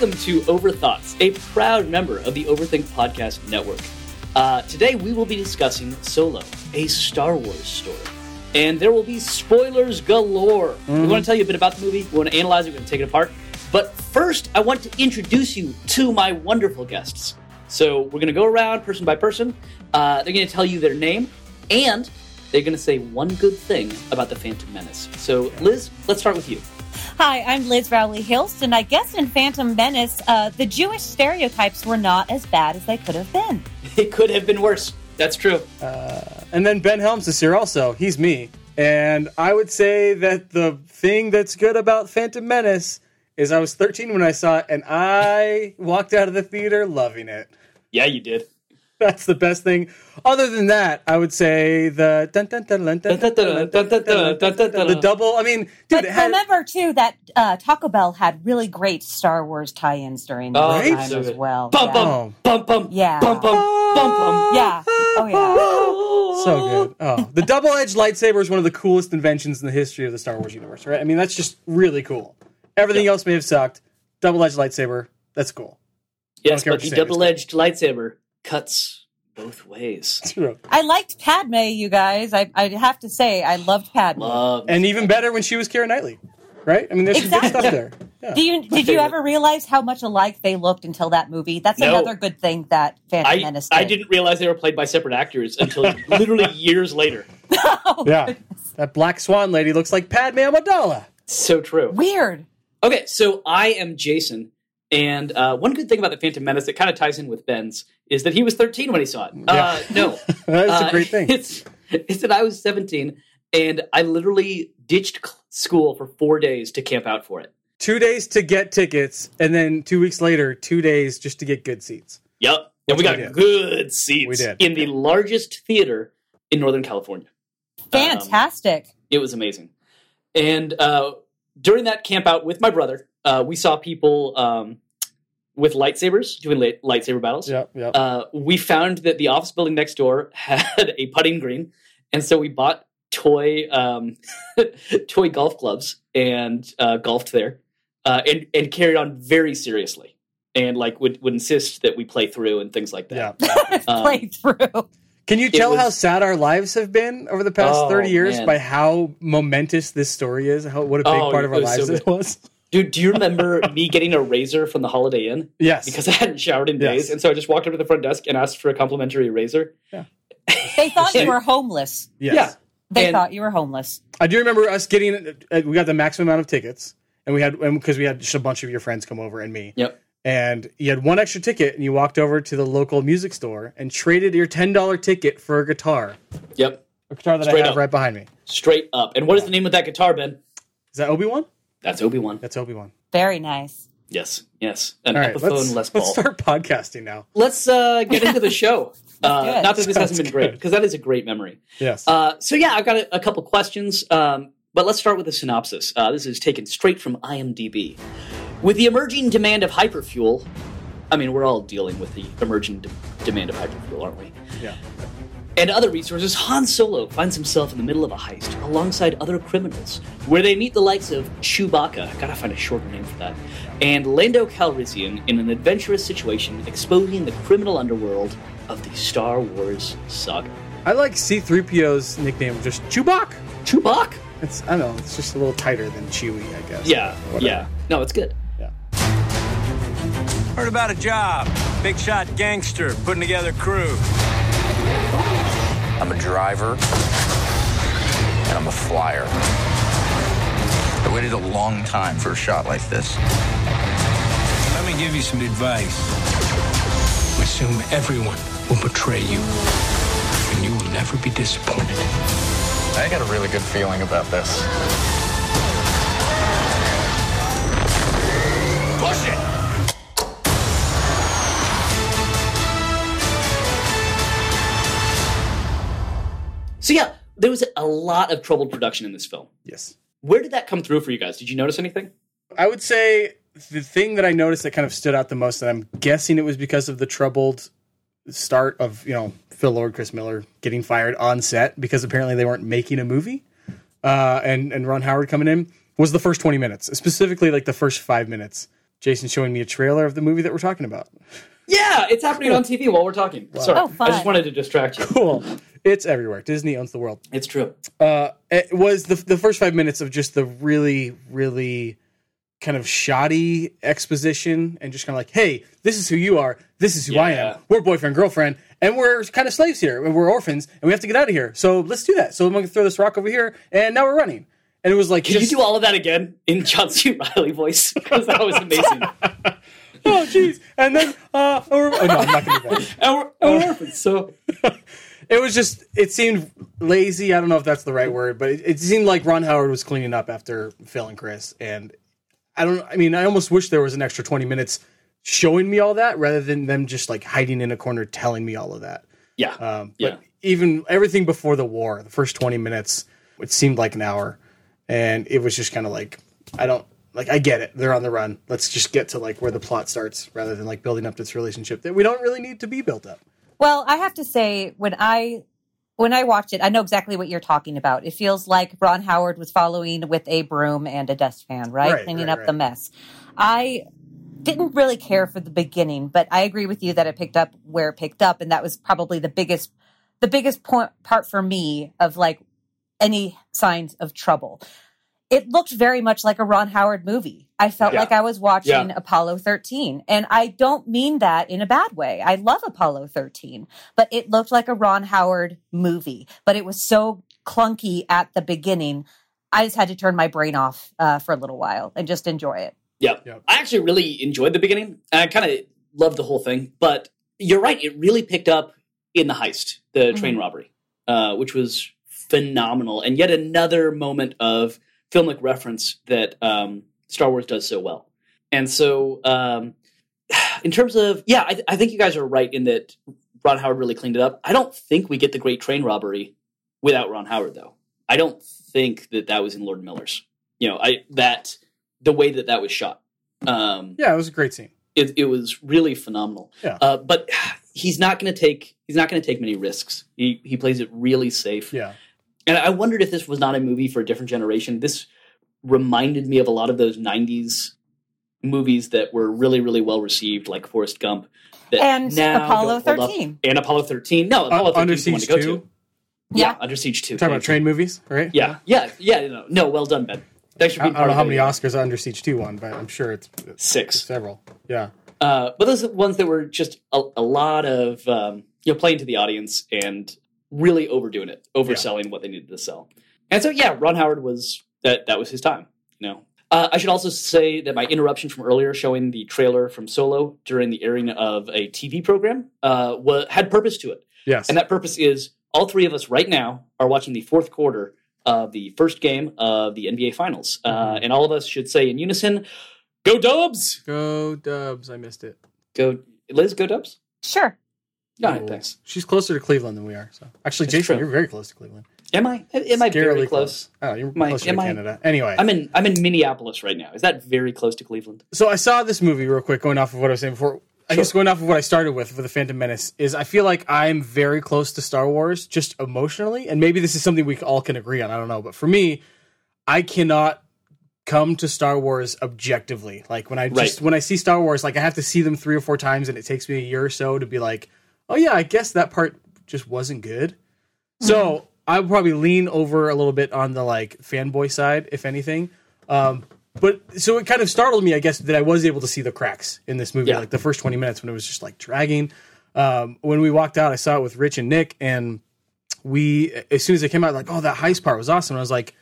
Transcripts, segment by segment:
Welcome to Overthoughts, a proud member of the Overthink Podcast Network. Uh, today we will be discussing Solo, a Star Wars story. And there will be spoilers galore. We want to tell you a bit about the movie, we want to analyze it, we're going to take it apart. But first, I want to introduce you to my wonderful guests. So we're going to go around person by person. Uh, they're going to tell you their name, and they're going to say one good thing about the Phantom Menace. So, Liz, let's start with you. Hi, I'm Liz Rowley Hilst, and I guess in Phantom Menace, uh, the Jewish stereotypes were not as bad as they could have been. It could have been worse. That's true. Uh, And then Ben Helms is here also. He's me. And I would say that the thing that's good about Phantom Menace is I was 13 when I saw it, and I walked out of the theater loving it. Yeah, you did that's the best thing. Other than that, I would say the the double. I mean, dude, but had, remember too that uh, Taco Bell had really great Star Wars tie-ins during the right? time as well. Bum bum bum bum. Yeah. Bum bum bum bum. Yeah. Oh yeah. So good. Oh, the double-edged lightsaber is one of the coolest inventions in the history of the Star Wars universe. Right? I mean, that's just really cool. Everything yep. else may have sucked. Double-edged lightsaber. That's cool. Yes, but the double-edged lightsaber cuts both ways. I liked Padme, you guys. I, I have to say, I loved Padme. Love. And even better when she was Keira Knightley, right? I mean, there's some good stuff there. Yeah. Do you did you ever realize how much alike they looked until that movie? That's No. another good thing that Phantom I, Menace did. I didn't realize they were played by separate actors until literally years later. Oh, Yeah. That Black Swan lady looks like Padme Amidala. So true. Weird. Okay, so I am Jason, and uh, one good thing about the Phantom Menace that kind of ties in with Ben's is that he was 13 when he saw it. Uh, no, That's Uh, a great thing. It's it's that I was 17 and I literally ditched school for four days to camp out for it. Two days to get tickets, and then two weeks later, two days just to get good seats. Yep, and we got we good seats We did. in the largest theater in Northern California. Fantastic. It was amazing. And uh, during that camp out with my brother, uh, we saw people um, with lightsabers doing light- lightsaber battles. Yep, yep. uh, we found that the office building next door had a putting green, and so we bought toy um, toy golf clubs and uh, golfed there, uh, and and carried on very seriously, and like would would insist that we play through and things like that. yeah. um, Play through. Can you tell was- how sad our lives have been over the past Oh, 30 years man. by how momentous this story is? How what a big Oh, part of our was so lives it was? Dude, do you remember me getting a razor from the Holiday Inn Yes. because I hadn't showered in days, Yes. and so I just walked up to the front desk and asked for a complimentary razor. Yeah. They thought you were homeless. yes. Yeah. They And- thought you were homeless. I do remember us getting, uh, we got the maximum amount of tickets, and we had, because we had just a bunch of your friends come over and me. Yep. and you had one extra ticket and you walked over to the local music store and traded your $10 ticket for a guitar Yep. a guitar that Straight i have up. right behind me Straight up. And what is the name of that guitar, Ben? is that obi-wan That's Obi Wan. that's obi-wan Very nice. Yes, yes. An all right Epiphone let's, Les Paul. let's start podcasting now Let's uh, get into the show. Uh, do not that this hasn't Sounds been great, because that is a great memory. yes Uh, so yeah, I've got a, a couple questions, um, but let's start with a synopsis. Uh, this is taken straight from IMDb. With the emerging demand of hyperfuel, I mean, we're all dealing with the emerging de- demand of hyperfuel, aren't we? yeah and other resources, Han Solo finds himself in the middle of a heist alongside other criminals, where they meet the likes of Chewbacca, gotta find a shorter name for that, and Lando Calrissian in an adventurous situation exposing the criminal underworld of the Star Wars saga. i like c3po's nickname just chewbacca Chewbacca? it's i don't know it's just a little tighter than chewy i guess Yeah, yeah. No, it's good. yeah Heard about a job. Big shot gangster putting together crew. I'm a driver, and I'm a flyer. I waited a long time for a shot like this. Let me give you some advice. Assume everyone will betray you, and you will never be disappointed. I got a really good feeling about this. So yeah, there was a lot of troubled production in this film. yes Where did that come through for you guys? Did you notice anything? i would say the thing that i noticed that kind of stood out the most and i'm guessing it was because of the troubled start of you know phil lord chris miller getting fired on set because apparently they weren't making a movie uh, and and ron howard coming in was the first 20 minutes specifically like the first five minutes Jason showing me a trailer of the movie that we're talking about. Yeah, it's happening on TV while we're talking. Sorry, Oh, I just wanted to distract you. Cool. It's everywhere. Disney owns the world. It's true. Uh, it was the the first five minutes of just the really, really kind of shoddy exposition and just kind of like, hey, this is who you are. This is who I am. We're boyfriend, girlfriend, and we're kind of slaves here. and We're orphans, and we have to get out of here. So let's do that. So I'm going to throw this rock over here, and now we're running. And it was like, Can just, you do all of that again in John C. Reilly voice? Because that was amazing. oh, jeez. And then, uh, oh, no, I'm not going to do that. and we're, and we're orphans, so It was just, it seemed lazy. I don't know if that's the right word, but it, it seemed like Ron Howard was cleaning up after Phil and Chris. And I don't, I mean, I almost wish there was an extra 20 minutes showing me all that rather than them just like hiding in a corner telling me all of that. yeah, Um, yeah. But even everything before the war, the first 20 minutes, it seemed like an hour. And it was just kind of like, I don't, like, I get it. They're on the run. Let's just get to like where the plot starts rather than like building up this relationship that we don't really need to be built up. Well, I have to say when I when I watched it, I know exactly what you're talking about. It feels like Ron Howard was following with a broom and a dustpan, right? Right, Cleaning right, up the mess. I didn't really care for the beginning, but I agree with you that it picked up where it picked up, and that was probably the biggest the biggest point part for me of like any signs of trouble. It looked very much like a Ron Howard movie. I felt Yeah. like I was watching Yeah. Apollo 13. And I don't mean that in a bad way. I love Apollo 13, but it looked like a Ron Howard movie. But it was so clunky at the beginning. I just had to turn my brain off uh, for a little while and just enjoy it. Yeah. Yep. I actually really enjoyed the beginning. I kind of loved the whole thing, but you're right. It really picked up in the heist, the train robbery, uh, which was phenomenal. And yet another moment of filmic reference that um, Star Wars does so well. And so, um, in terms of, yeah, I, I think you guys are right in that Ron Howard really cleaned it up. I don't think we get the great train robbery without Ron Howard, though. I don't think that that was in Lord Miller's. You know, I that the way that that was shot. Um, Yeah, it was a great scene. it, it was really phenomenal. Yeah. Uh, but he's not going to take he's not going to take many risks. He he plays it really safe. Yeah. And I wondered if this was not a movie for a different generation. This reminded me of a lot of those '90s movies that were really really well received, like Forrest Gump. That And now Apollo don't hold up. 13. And Apollo 13. No, Apollo 13 Under is to Siege go 2. to. Yeah, Yeah. Under Siege 2. Talking about train movies, right? Yeah, yeah, yeah. No, no, well done, Ben. Thanks for I, I don't know how many Oscars Under Siege 2 won, but I'm sure it's, it's Six. several. Yeah. Uh, but those are ones that were just a, a lot of um, you know playing to the audience and really overdoing it, overselling what they needed to sell. And so yeah, Ron Howard was that that was his time. You know, uh, I should also say that my interruption from earlier, showing the trailer from Solo during the airing of a TV program, uh, wa had purpose to it, Yes. and that purpose is all three of us right now are watching the fourth quarter of the first game of the NBA Finals, uh, and all of us should say in unison, "Go Dubs!" Go Dubs. I missed it. Go Liz, go Dubs. Sure. No, thanks. She's closer to Cleveland than we are. So actually, That's Jason, true. you're very close to Cleveland. Am I? Am I very Scarily close? Oh, you're Am I- closer am to I- Canada. Anyway, I'm in. I'm in Minneapolis right now. Is that very close to Cleveland? so I saw this movie real quick, going off of what I was saying before. I guess going off of what I started with for the Phantom Menace is I feel like I'm very close to Star Wars, just emotionally, and maybe this is something we all can agree on. I don't know, but for me, I cannot come to Star Wars objectively. Like when I just Right. when I see Star Wars, like I have to see them three or four times, and it takes me a year or so to be like, oh yeah, I guess that part just wasn't good. So I would probably lean over a little bit on the like fanboy side, if anything. Um, but so it kind of startled me, I guess, that I was able to see the cracks in this movie, Yeah. like the first twenty minutes when it was just like dragging. Um, when we walked out, I saw it with Rich and Nick, and we as soon as it came out, like, oh, that heist part was awesome. I was like,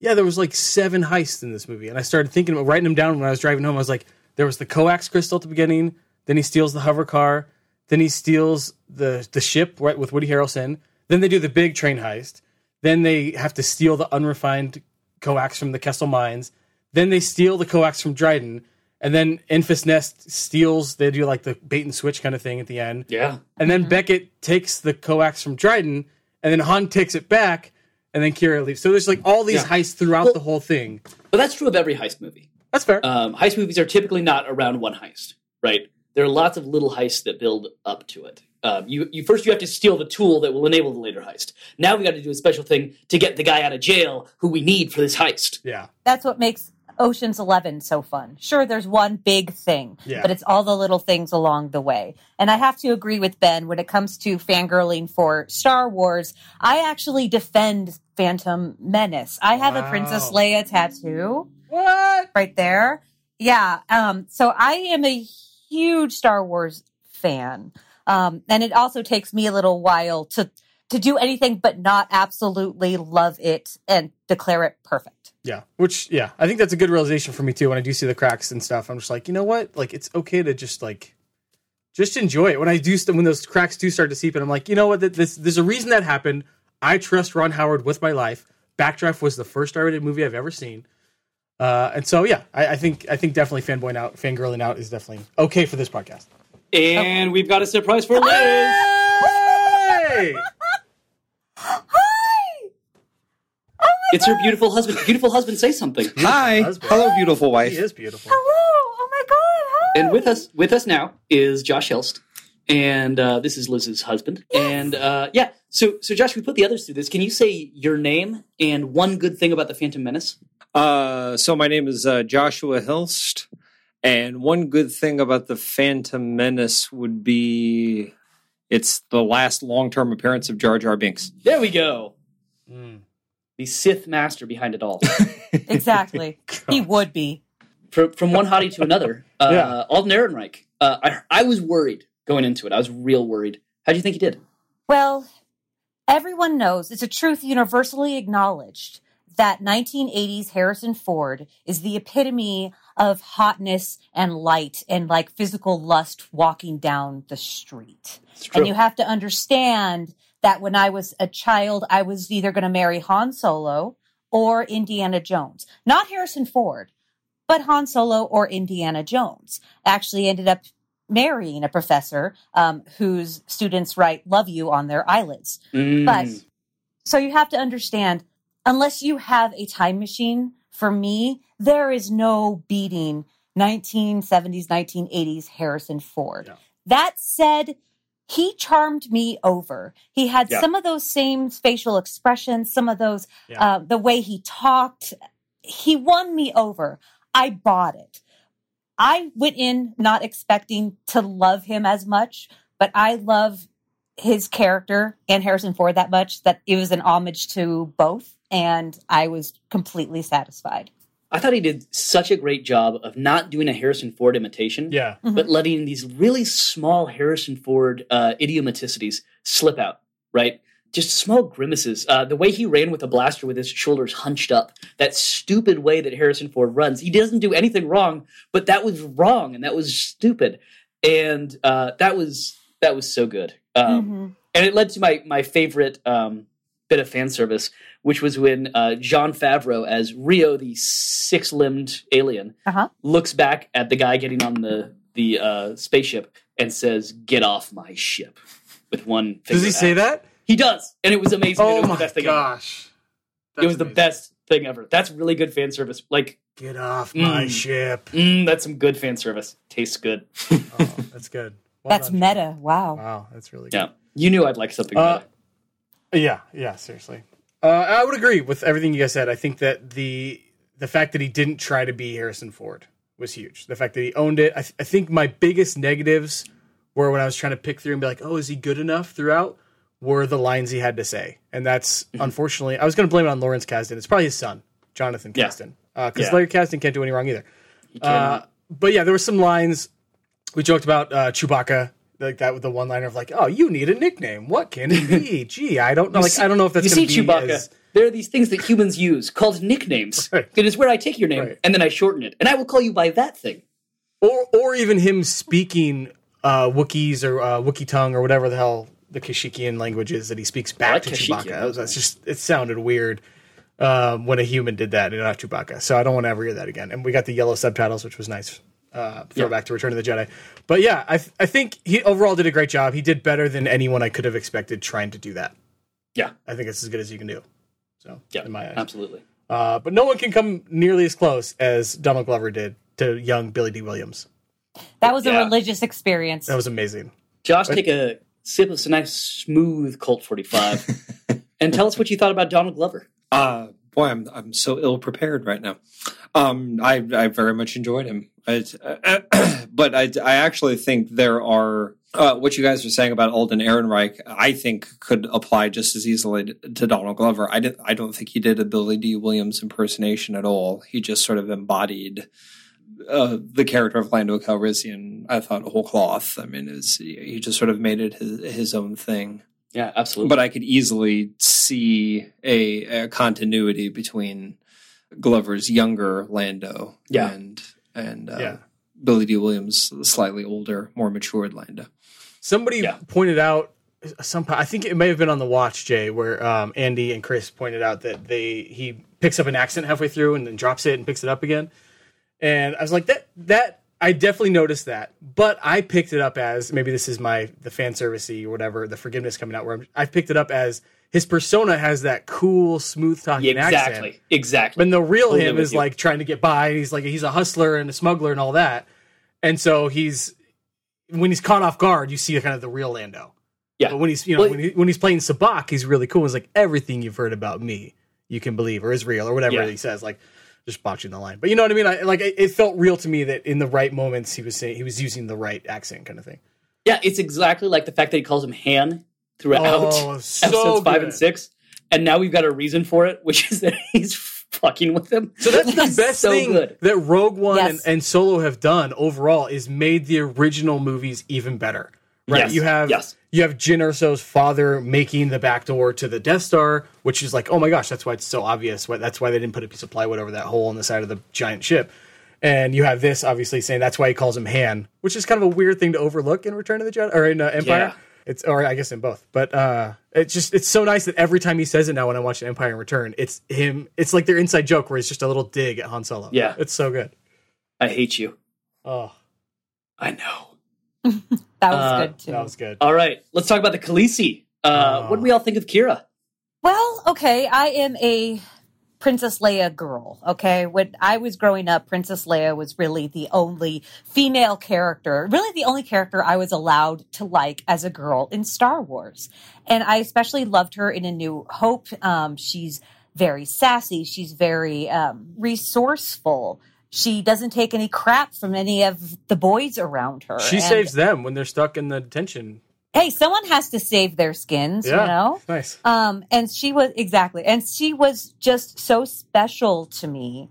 yeah, there was like seven heists in this movie, and I started thinking about writing them down when I was driving home. I was like, there was the coax crystal at the beginning, then he steals the hover car, then he steals the the ship right with Woody Harrelson, then they do the big train heist, then they have to steal the unrefined coax from the Kessel mines, then they steal the coax from Dryden, and then Enfys Nest steals. They do like the bait and switch kind of thing at the end. Yeah. And then Beckett takes the coax from Dryden, and then Han takes it back, and then Kira leaves. So there's like all these Yeah. heists throughout Well- the whole thing. But that's true of every heist movie. That's fair. Um, heist movies are typically not around one heist, right? There are lots of little heists that build up to it. Um, you, you first you have to steal the tool that will enable the later heist. Now we got to do a special thing to get the guy out of jail who we need for this heist. yeah. That's what makes Ocean's Eleven so fun? Sure, there's one big thing, Yeah. but it's all the little things along the way. And I have to agree with Ben when it comes to fangirling for Star Wars. I actually defend Phantom Menace. I have a Princess Leia tattoo What? right there. Yeah. Um, so I am a huge Star Wars fan. Um, and it also takes me a little while to to do anything but not absolutely love it and declare it perfect. Yeah, which yeah, I think that's a good realization for me too. When I do see the cracks and stuff, I'm just like, you know what? Like, it's okay to just like, just enjoy it. When I do, when those cracks do start to seep in, I'm like, you know what? This, there's a reason that happened. I trust Ron Howard with my life. Backdraft was the first R-rated movie I've ever seen, uh, and so yeah, I, I think I think definitely fanboying out, fangirling out is definitely okay for this podcast. And we've got a surprise for Liz. Hey! Hi! It's her beautiful husband. Beautiful husband, say something. Hi. husband. Hello, beautiful wife. He is beautiful. Hello! Oh my god! Hi! And with us, with us now is Josh Hilst, and uh, this is Liz's husband. And uh, yeah, so so Josh, we put the others through this. Can you say your name and one good thing about the Phantom Menace? Uh, so my name is uh, Joshua Hilst, and one good thing about the Phantom Menace would be it's the last long-term appearance of Jar Jar Binks. There we go. Mm. The Sith master behind it all. Exactly. he would be. from, from one hottie to another, uh, Yeah. Alden Ehrenreich. Uh, I, I was worried going into it. I was real worried. How do you think he did? Well, everyone knows it's a truth universally acknowledged that 1980s Harrison Ford is the epitome of hotness and light and like physical lust walking down the street. And you have to understand that when I was a child, I was either going to marry Han Solo or Indiana Jones. Not Harrison Ford, but Han Solo or Indiana Jones. Actually ended up marrying a professor um, whose students write love you on their eyelids. Mm. But so you have to understand, unless you have a time machine, for me, there is no beating 1970s, 1980s Harrison Ford. Yeah. That said, he charmed me over. He had Yeah. some of those same facial expressions, some of those, Yeah. uh, the way he talked. He won me over. I bought it. I went in not expecting to love him as much, but I love his character and Harrison Ford that much that it was an homage to both, and I was completely satisfied. I thought he did such a great job of not doing a Harrison Ford imitation, Yeah, but letting these really small Harrison Ford uh, idiomaticities slip out, right? Just small grimaces. Uh, the way he ran with a blaster with his shoulders hunched up, that stupid way that Harrison Ford runs. He doesn't do anything wrong, but that was wrong and that was stupid. And uh, that was that was so good. Um, Mhm. and it led to my my favorite um, bit of fan service, which was when uh, Jon Favreau as Rio, the six limbed alien, Uh-huh. looks back at the guy getting on the the uh, spaceship and says, "Get off my ship." With one, does he finger say that? He does, and it was amazing. Oh it was my the best thing ever. gosh, it was the best thing ever. That's really good fan service. Like, Get off my Mm. ship. mm, that's some good fan service. Tastes good. Oh, that's good. Well That's done. meta. Wow. Wow, that's really good. Yeah, you knew I'd like something. Uh. Yeah, yeah, seriously. Uh, I would agree with everything you guys said. I think that the the fact that he didn't try to be Harrison Ford was huge. The fact that he owned it. I, th- I think my biggest negatives were when I was trying to pick through and be like, oh, is he good enough throughout? Were the lines he had to say, and that's Mm-hmm. unfortunately I was going to blame it on Lawrence Kasdan. It's probably his son, Jonathan Yeah. Kasdan, because Yeah. Larry Kasdan can't do any wrong either. Uh, but yeah, there were some lines we joked about uh, Chewbacca, like that with the one liner of like, "Oh, you need a nickname. What can it be? Gee, I don't know. Like, see- I don't know if that's you see Chewbacca. as- There are these things that humans use called nicknames. Right. It is where I take your name Right. and then I shorten it, and I will call you by that thing. or or even him speaking uh, Wookiees or uh, Wookiee tongue or whatever the hell the Kashyyykian languages that he speaks back like to Kashyyykian. Chewbacca. That's just it sounded weird um, when a human did that and not Chewbacca. So I don't want to ever hear that again. And we got the yellow subtitles, which was nice. Uh, throwback to Return of the Jedi. But yeah, I th- I think he overall did a great job. He did better than anyone I could have expected trying to do that. Yeah, I think it's as good as you can do. So yeah, in my eyes. absolutely. Uh, but no one can come nearly as close as Donald Glover did to young Billy Dee Williams. That was Yeah. a religious experience. That was amazing. Josh, take a sip us a nice smooth Colt 45 and tell us what you thought about Donald Glover. Uh, boy, I'm I'm so ill prepared right now. Um, I I very much enjoyed him, I, but I I actually think there are uh, what you guys are saying about Alden Ehrenreich. I think could apply just as easily to, to Donald Glover. I did, I don't think he did a Billy Dee Williams impersonation at all. He just sort of embodied. Uh, the character of Lando Calrissian, I thought a whole cloth. I mean, is he just sort of made it his, his own thing Yeah, absolutely. but I could easily see a, a continuity between Glover's younger Lando Yeah. and and uh, Yeah. Billy Dee Williams, the slightly older, more matured Lando. Somebody Yeah. pointed out some. I think it may have been on the watch, Jay, where um, Andy and Chris pointed out that they he picks up an accent halfway through and then drops it and picks it up again. And I was like, that that I definitely noticed that, but I picked it up as maybe this is my the fan servicey or whatever the forgiveness coming out where I'm, I picked it up as his persona has that cool, smooth talking Yeah, accent. exactly. Exactly. But the real Totally him is you. like trying to get by. He's like he's a hustler and a smuggler and all that. And so he's when he's caught off guard, you see kind of the real Lando. Yeah. But when he's you know Well- when, he, when he's playing Sabacc, he's really cool. It's like everything you've heard about me, you can believe or is real or whatever Yeah. he says. Like just botching the line, but you know what I mean. I, like it, it felt real to me that in the right moments he was saying he was using the right accent, kind of thing. Yeah, it's exactly like the fact that he calls him Han throughout Oh, so episodes five and six, and now we've got a reason for it, which is that he's fucking with him. So that's the best so thing good. that Rogue One and, and Solo have done overall is made the original movies even better. Right? Yes, You have yes. You have Jyn Erso's father making the back door to the Death Star, which is like, oh my gosh, that's why it's so obvious. That's why they didn't put a piece of plywood over that hole in the side of the giant ship. And you have this obviously saying that's why he calls him Han, which is kind of a weird thing to overlook in Return of the Jedi or in uh, Empire. Yeah. It's or I guess in both, but uh, it's just it's so nice that every time he says it now when I watch Empire and Return, it's him. It's like their inside joke where it's just a little dig at Han Solo. Yeah. it's so good. I hate you. Oh, I know. That was Uh, good too. that was good. All right, let's talk about the Khaleesi. Uh, Oh. What do we all think of Kira? Well, okay, I am a Princess Leia girl. Okay, when I was growing up, Princess Leia was really the only female character, really the only character I was allowed to like as a girl in Star Wars, and I especially loved her in A New Hope. Um, she's very sassy. She's very um, resourceful. She doesn't take any crap from any of the boys around her. She And, saves them when they're stuck in the detention. Hey, someone has to save their skins. Yeah, You know. nice. Um, and she was exactly, and she was just so special to me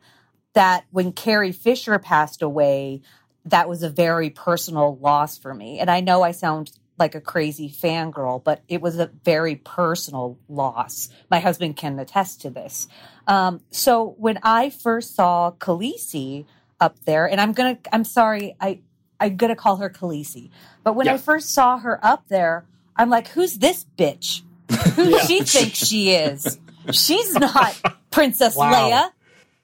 that when Carrie Fisher passed away, that was a very personal loss for me. And I know I sound like a crazy fangirl, but it was a very personal loss. My husband can attest to this. Um, so when I first saw Khaleesi up there, and I'm gonna, I'm sorry, I, I'm gonna call her Khaleesi, but when Yeah. I first saw her up there, I'm like, who's this bitch? Who she thinks she is? She's not Princess Wow. Leia.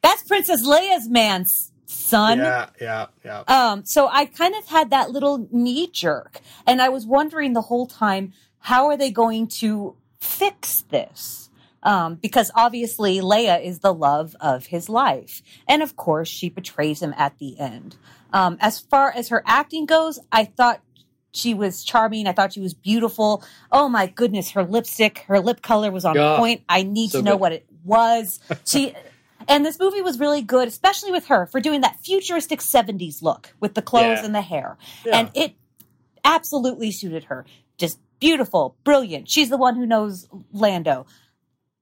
That's Princess Leia's man's son. Yeah, yeah, yeah. Um, so I kind of had that little knee jerk, and I was wondering the whole time, how are they going to fix this? Um, because obviously Leia is the love of his life, and of course she betrays him at the end. Um, as far as her acting goes, I thought she was charming. I thought she was beautiful. Oh my goodness, her lipstick, her lip color was on Yeah. point. I need So to know good. what it was. She and this movie was really good, especially with her for doing that futuristic 70s look with the clothes Yeah. and the hair. Yeah. And it absolutely suited her. Just beautiful, brilliant. She's the one who knows Lando.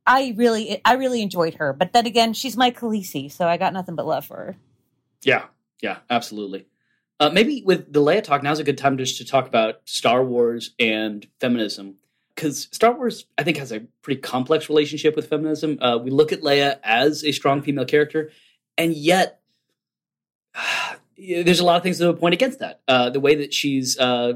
I really I really enjoyed her. But then again, she's my Khaleesi, so I got nothing but love for her. Yeah, yeah, absolutely. Uh, maybe with the Leia talk, now's a good time just to talk about Star Wars and feminism. Because Star Wars, I think, has a pretty complex relationship with feminism. Uh, we look at Leia as a strong female character, and yet there's a lot of things that would point against that. Uh, the way that she's uh,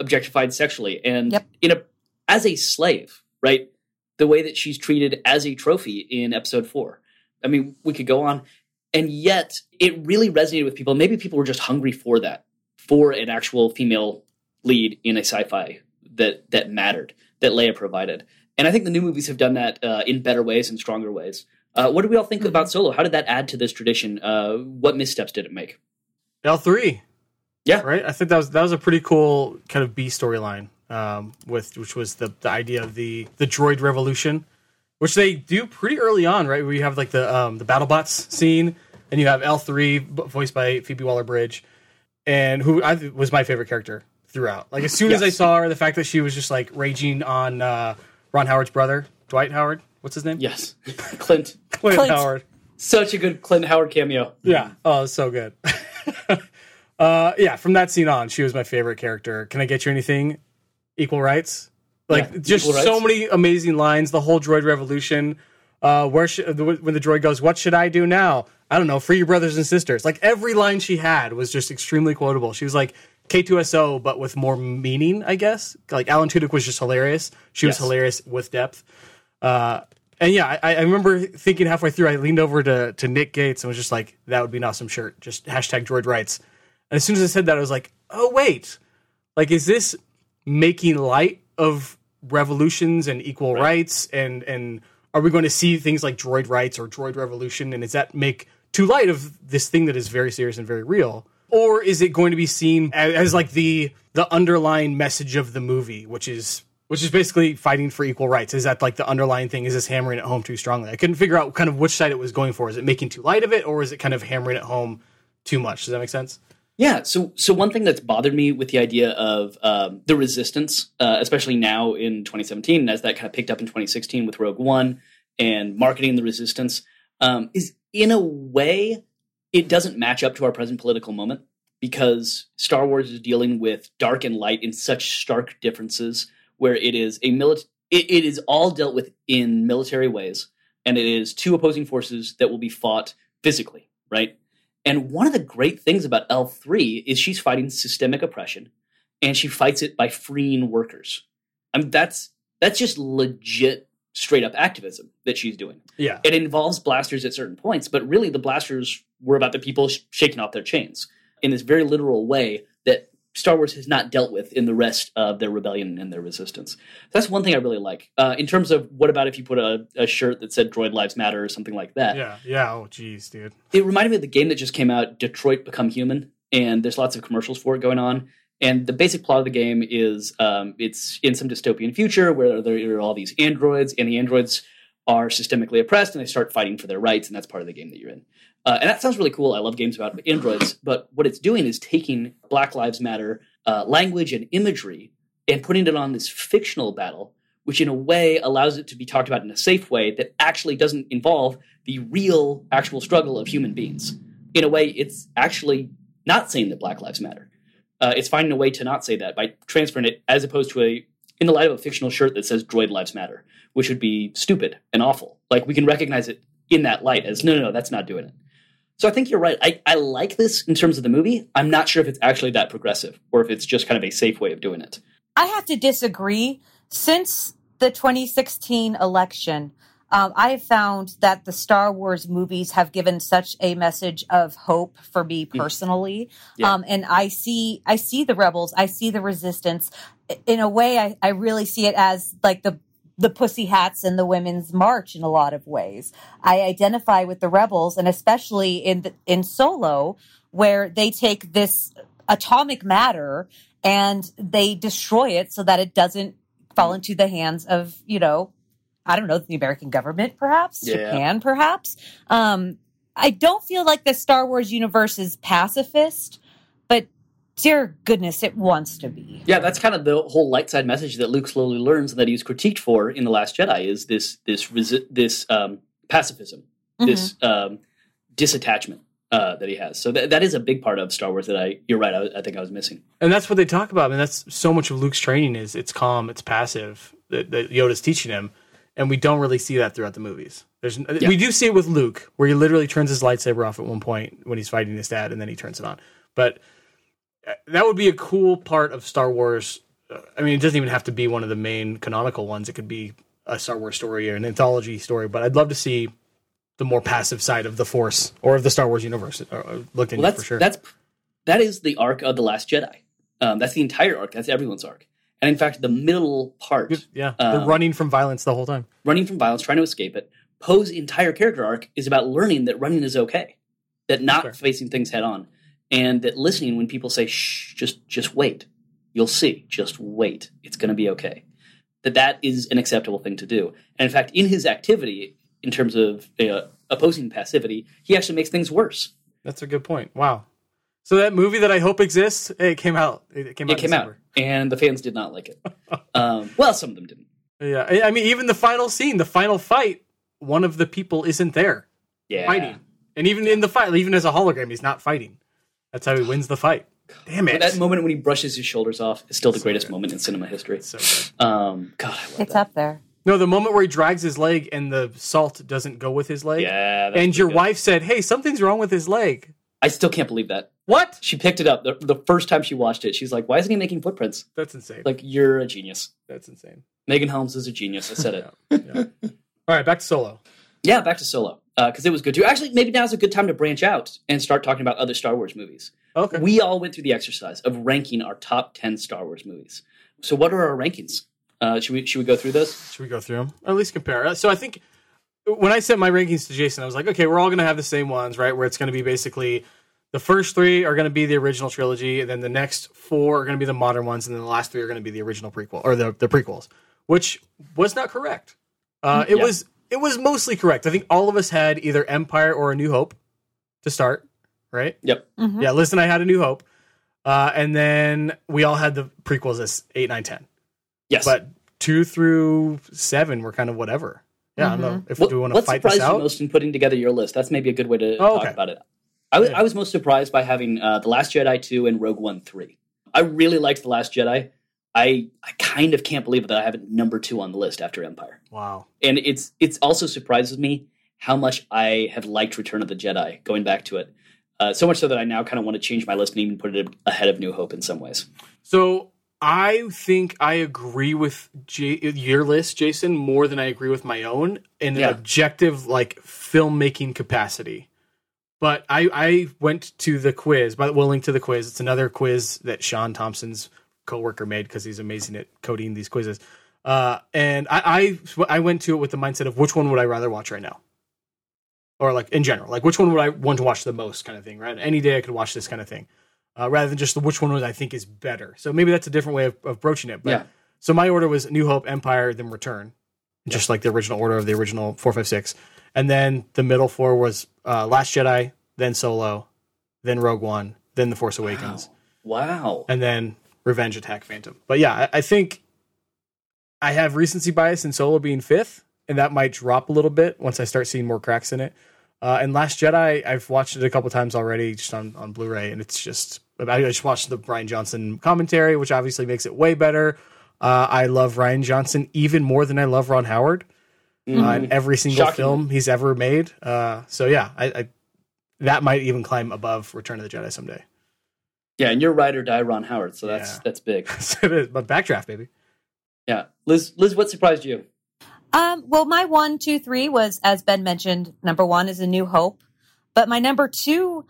objectified sexually, and Yep. in a as a slave, right? The way that she's treated as a trophy in Episode Four. I mean, we could go on, and yet it really resonated with people. Maybe people were just hungry for that, for an actual female lead in a sci-fi that that mattered, that Leia provided. And I think the new movies have done that uh, in better ways and stronger ways. Uh, what do we all think about Solo? How did that add to this tradition? Uh, what missteps did it make? L three. Yeah. right. I think that was that was a pretty cool kind of B storyline, um, with which was the the idea of the the droid revolution, which they do pretty early on, right? Where you have like the um, the BattleBots scene, and you have L three voiced by Phoebe Waller Bridge, and who I th- was my favorite character throughout. Like as soon as I saw her, the fact that she was just like raging on uh, Ron Howard's brother, Dwight Howard. What's his name? Yes, Clint. Clint, Clint. Howard. Such a good Clint Howard cameo. Yeah. Oh, so good. uh, yeah. From that scene on, she was my favorite character. Can I get you anything? Equal rights. Like Yeah, just equal so rights. many amazing lines. The whole droid revolution. Uh, where should, when the droid goes, "What should I do now?" I don't know. Free your brothers and sisters. Like every line she had was just extremely quotable. She was like K2SO, but with more meaning, I guess. Like Alan Tudyk was just hilarious. She was hilarious with depth. Uh, and yeah, I, I remember thinking halfway through, I leaned over to, to Nick Gates and was just like, that would be an awesome shirt. Just hashtag droid rights. And as soon as I said that, I was like, oh, wait. Like, is this making light of revolutions and equal rights? And, and are we going to see things like droid rights or droid revolution? And does that make too light of this thing that is very serious and very real? Or is it going to be seen as, as like the the underlying message of the movie, which is which is basically fighting for equal rights? Is that like the underlying thing? Is this hammering it home too strongly? I couldn't figure out kind of which side it was going for. Is it making too light of it, or is it kind of hammering it home too much? Does that make sense? Yeah. So, so one thing that's bothered me with the idea of um, the resistance, uh, especially now in 2017, and as that kind of picked up in 2016 with Rogue One and marketing the resistance, um, is in a way it doesn't match up to our present political moment because Star Wars is dealing with dark and light in such stark differences, where it is a milit- it, it is all dealt with in military ways, and it is two opposing forces that will be fought physically, right? And one of the great things about L3 is she's fighting systemic oppression and she fights it by freeing workers. I mean that's that's just legit straight up activism that she's doing. Yeah. It involves blasters at certain points, but really the blasters were about the people sh- shaking off their chains in this very literal way that Star Wars has not dealt with in the rest of their rebellion and their resistance. So That's one thing I really like. Uh, in terms of what about if you put a, a shirt that said "Droid Lives Matter" or something like that? Yeah. Yeah. Oh, geez, dude. it reminded me of the game that just came out, Detroit Become Human, and there's lots of commercials for it going on. And the basic plot of the game is um, it's in some dystopian future where there are all these androids, and the androids are systemically oppressed, and they start fighting for their rights, and that's part of the game that you're in. Uh, and that sounds really cool. I love games about androids, but what it's doing is taking Black Lives Matter uh, language and imagery and putting it on this fictional battle, which in a way allows it to be talked about in a safe way that actually doesn't involve the real, actual struggle of human beings. In a way, it's actually not saying that Black Lives Matter. Uh, it's finding a way to not say that by transferring it as opposed to a, in the light of a fictional shirt that says Droid Lives Matter, which would be stupid and awful. Like we can recognize it in that light as no, no, no, that's not doing it. So I think you're right. I, I like this in terms of the movie. I'm not sure if it's actually that progressive or if it's just kind of a safe way of doing it. I have to disagree. Since the 2016 election, um, I have found that the Star Wars movies have given such a message of hope for me personally, Yeah. um, and I see I see the rebels, I see the resistance. In a way, I, I really see it as like the the pussy hats and the women's march in a lot of ways. I identify with the rebels, and especially in the, in Solo, where they take this atomic matter and they destroy it so that it doesn't fall into the hands of you know i don't know the american government perhaps Yeah. japan perhaps um i don't feel like the star wars universe is pacifist dear goodness it wants to be Yeah, that's kind of the whole light side message that Luke slowly learns and that he's critiqued for in the Last Jedi is this this resi- this um, pacifism, this um, disattachment uh, that he has. So that that is a big part of Star Wars that I you're right. I, I think I was missing. And that's what they talk about. I mean, that's so much of Luke's training is it's calm, it's passive that, that Yoda's teaching him, and we don't really see that throughout the movies. There's we do see it with Luke, where he literally turns his lightsaber off at one point when he's fighting his dad, and then he turns it on. But that would be a cool part of Star Wars. I mean, it doesn't even have to be one of the main canonical ones. It could be a Star Wars story or an anthology story. But I'd love to see the more passive side of the Force or of the Star Wars universe uh, uh, looked into Well, for sure. that's that is the arc of the Last Jedi. Um, that's the entire arc. That's everyone's arc. And in fact, the middle part, yeah, they're um, running from violence the whole time. running from violence, trying to escape it. Poe's entire character arc is about learning that running is okay, that not Sure. facing things head on, and that listening when people say "shh," just just wait, you'll see, just wait, it's going to be okay. that that is an acceptable thing to do. And in fact, in his activity, in terms of uh, opposing passivity, he actually makes things worse. That's a good point. Wow. So that movie that I hope exists, it came out. It came out. It came out, and the fans did not like it. um, well, some of them didn't. Yeah, I I mean, even the final scene, the final fight, one of the people isn't there Yeah, fighting, and even in the fight, even as a hologram, he's not fighting. That's how he wins the fight. Damn it! But that moment when he brushes his shoulders off is still the greatest moment in cinema history. So good. Um, God, I love It's that. up there. No, the moment where he drags his leg and the salt doesn't go with his leg. Yeah, and your good. wife said, "Hey, something's wrong with his leg." I still can't believe that. What? She picked it up the, the first time she watched it. She's like, "Why isn't he making footprints?" That's insane. Like, you're a genius. That's insane. Megan Helms is a genius. I said it. Yeah. All right, back to Solo. Yeah, back to Solo because it was good too. Actually, maybe now's a good time to branch out and start talking about other Star Wars movies. Okay. We all went through the exercise of ranking our top ten Star Wars movies. So, what are our rankings? Uh, should we should we go through this? Should we go through them? Or at least compare. Uh, So I think when I sent my rankings to Jason, I was like, okay, we're all going to have the same ones, right? Where it's going to be basically the first three are going to be the original trilogy, and then the next four are going to be the modern ones, and then the last three are going to be the original prequel or the, the prequels, which was not correct. Uh, it Yeah. was it was mostly correct. I think all of us had either Empire or A New Hope to start, right? Yep. Mhm. Yeah, listen, I had A New Hope, uh, and then we all had the prequels as eight, nine, ten Yes. but two through seven were kind of whatever. Yeah, I don't know if what, we want to fight this out. what fight surprised you most in putting together your list? That's maybe a good way to Oh, talk okay. about it. I was Yeah. I was most surprised by having uh, the Last Jedi two and Rogue One three. I really liked the Last Jedi. I I kind of can't believe that I have it number two on the list after Empire. Wow. and it's it's also surprises me how much I have liked Return of the Jedi. Going back to it, uh, so much so that I now kind of want to change my list and even put it ahead of New Hope in some ways. So I think I agree with J- your list, Jason, more than I agree with my own in Yeah. an objective, like filmmaking capacity. But I, I went to the quiz, but we'll link to the quiz. It's another quiz that Sean Thompson's coworker made because he's amazing at coding these quizzes. Uh, and I, I I went to it with the mindset of which one would I rather watch right now, or like in general, like which one would I want to watch the most, kind of thing. Right? Any day I could watch this kind of thing, uh, rather than just the which one would I think is better. So maybe that's a different way of, of broaching it. But Yeah. so my order was New Hope, Empire, then Return, just like the original order of the original four, five, six, and then the middle four was uh, Last Jedi, then Solo, then Rogue One, then The Force Awakens Wow. and then Revenge Attack Phantom. But yeah, I, I think I have recency bias in Solo being fifth, and that might drop a little bit once I start seeing more cracks in it. Uh, and Last Jedi, I've watched it a couple times already, just on, on Blu-ray, and it's just I just watched the Rian Johnson commentary, which obviously makes it way better. Uh, I love Rian Johnson even more than I love Ron Howard uh, in every single Shockingly. film he's ever made. Uh, so yeah, I, I that might even climb above Return of the Jedi someday. Yeah, and you're ride or die Ron Howard, so that's Yeah. that's big. so it is, but backdraft, baby. Yeah, Liz, Liz, what surprised you? Um, well, my one, two, three was, as Ben mentioned, number one is A New Hope. But my number two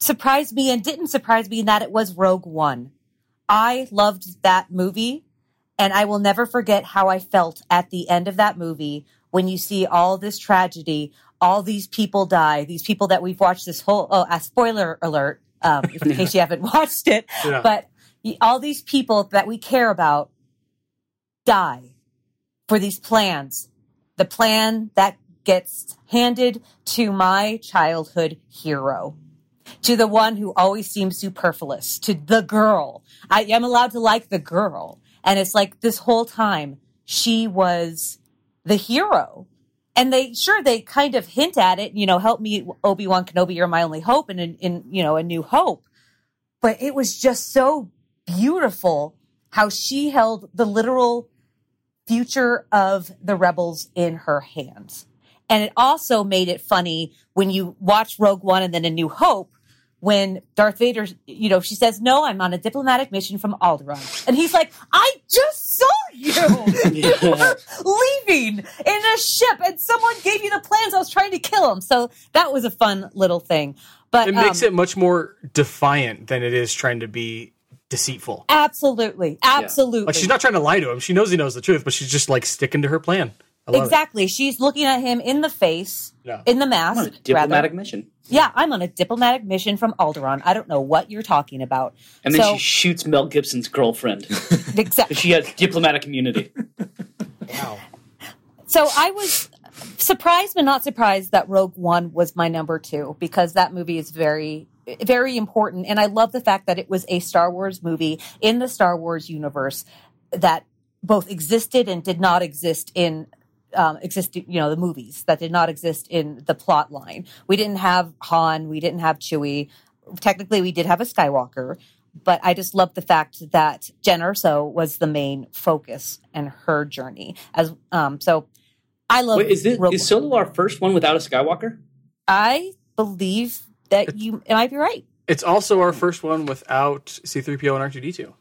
surprised me and didn't surprise me in that it was Rogue One. I loved that movie, and I will never forget how I felt at the end of that movie when you see all this tragedy, all these people die, these people that we've watched this whole, oh, a spoiler alert, um, in case you haven't watched it, Yeah. but all these people that we care about die for these plans. The plan that gets handed to my childhood hero, to the one who always seems superfluous, to the girl. I am allowed to like the girl. And it's like this whole time she was the hero. And they sure they kind of hint at it, you know, help me, Obi Wan Kenobi, you're my only hope, and in, in you know, a new hope. But it was just so beautiful how she held the literal future of the rebels in her hands. And it also made it funny when you watch Rogue One and then A New Hope when Darth Vader, you know, she says, No, I'm on a diplomatic mission from Alderaan. And he's like, I just saw you. you were leaving in a ship and someone gave you the plans. I was trying to kill him. So that was a fun little thing. But It makes um, it much more defiant than it is trying to be deceitful. absolutely, absolutely. Like she's not trying to lie to him. She knows he knows the truth, but she's just like sticking to her plan. I love it. Exactly. She's looking at him in the face, Yeah. in the I'm mask. on a diplomatic rather. mission, Yeah, I'm on a diplomatic mission from Alderaan. I don't know what you're talking about. and then so, she shoots Mel Gibson's girlfriend. exactly. she has diplomatic immunity. Wow. So I was surprised but not surprised that Rogue One was my number two because that movie is very, very important. And I love the fact that it was a Star Wars movie in the Star Wars universe that both existed and did not exist in um, existed, you know, the movies that did not exist in the plot line. We didn't have Han, we didn't have Chewie. Technically, we did have a Skywalker, but I just love the fact that Jyn Erso was the main focus and her journey. As um, so, I love. Wait, is this Rogue is One. Solo our first one without a Skywalker? I believe that you might be right. It's also our first one without C3PO and R2D2.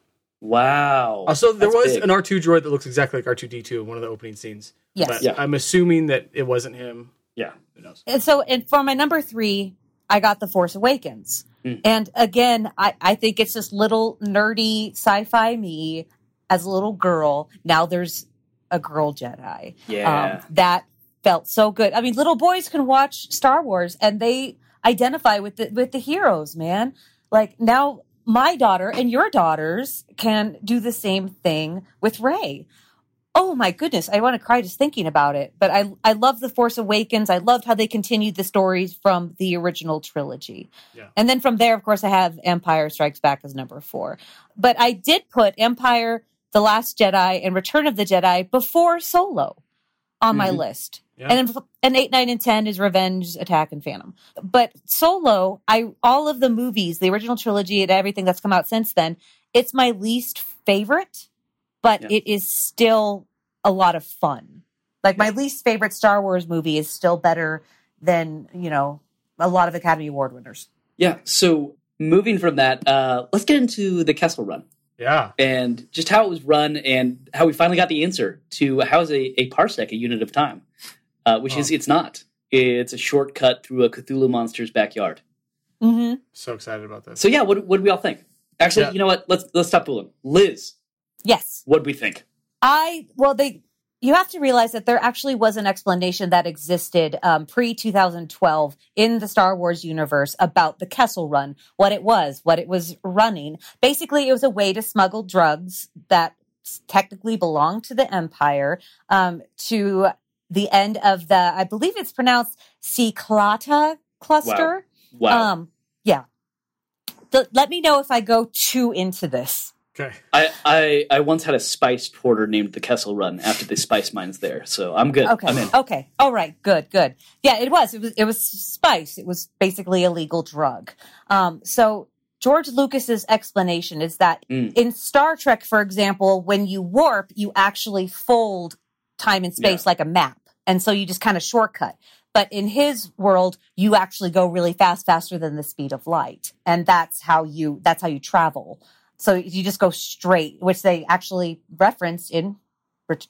Wow. Also, there That's was big. an R2 droid that looks exactly like R2D2 in one of the opening scenes. Yes. But Yeah. I'm assuming that it wasn't him. Yeah. Who knows? And so, and for my number three, I got The Force Awakens. Mm. And again, I, I think it's just little nerdy sci fi me as a little girl. Now there's a girl Jedi. Yeah. Um, that felt so good. I mean, little boys can watch Star Wars and they identify with the, with the heroes, man. Like now my daughter and your daughters can do the same thing with Rey. Oh my goodness, I want to cry just thinking about it. But I I love The Force Awakens. I loved how they continued the stories from the original trilogy. Yeah. And then from there, of course, I have Empire Strikes Back as number four. But I did put Empire, The Last Jedi, and Return of the Jedi before Solo on my Mhm. list. Yeah. And then and eight, nine, and ten is Revenge, Attack, and Phantom. But Solo, I all of the movies, the original trilogy, and everything that's come out since then, it's my least favorite, but Yeah. it is still a lot of fun. Like my least favorite Star Wars movie is still better than you know a lot of Academy Award winners. yeah. So moving from that, uh, let's get into the Kessel Run Yeah. and just how it was run and how we finally got the answer to how is a, a parsec a unit of time, uh, which is Oh. it's not. It's a shortcut through a Cthulhu monster's backyard. Mm-hmm. So excited about this. So yeah, what what do we all think? Actually, Yeah. you know what? Let's let's stop fooling. Liz, Yes. what do we think? I well they you have to realize that there actually was an explanation that existed um, pre 2012 in the Star Wars universe about the Kessel Run, what it was, what it was running. Basically, it was a way to smuggle drugs that technically belonged to the Empire um, to the end of the, I believe it's pronounced Si'Klaata cluster. Wow. Um, yeah. The, let me know if I go too into this. Okay. I, I I once had a spice porter named the Kessel Run after the spice mines there, so I'm good. Okay. I'm in. Okay. All right. Good. Good. Yeah, it was. It was. It was spice. It was basically a legal drug. Um. So George Lucas's explanation is that Mm. in Star Trek, for example, when you warp, you actually fold time and space like a map, and so you just kind of shortcut. But in his world, you actually go really fast, faster than the speed of light, and that's how you. That's how you travel. So you just go straight, which they actually referenced in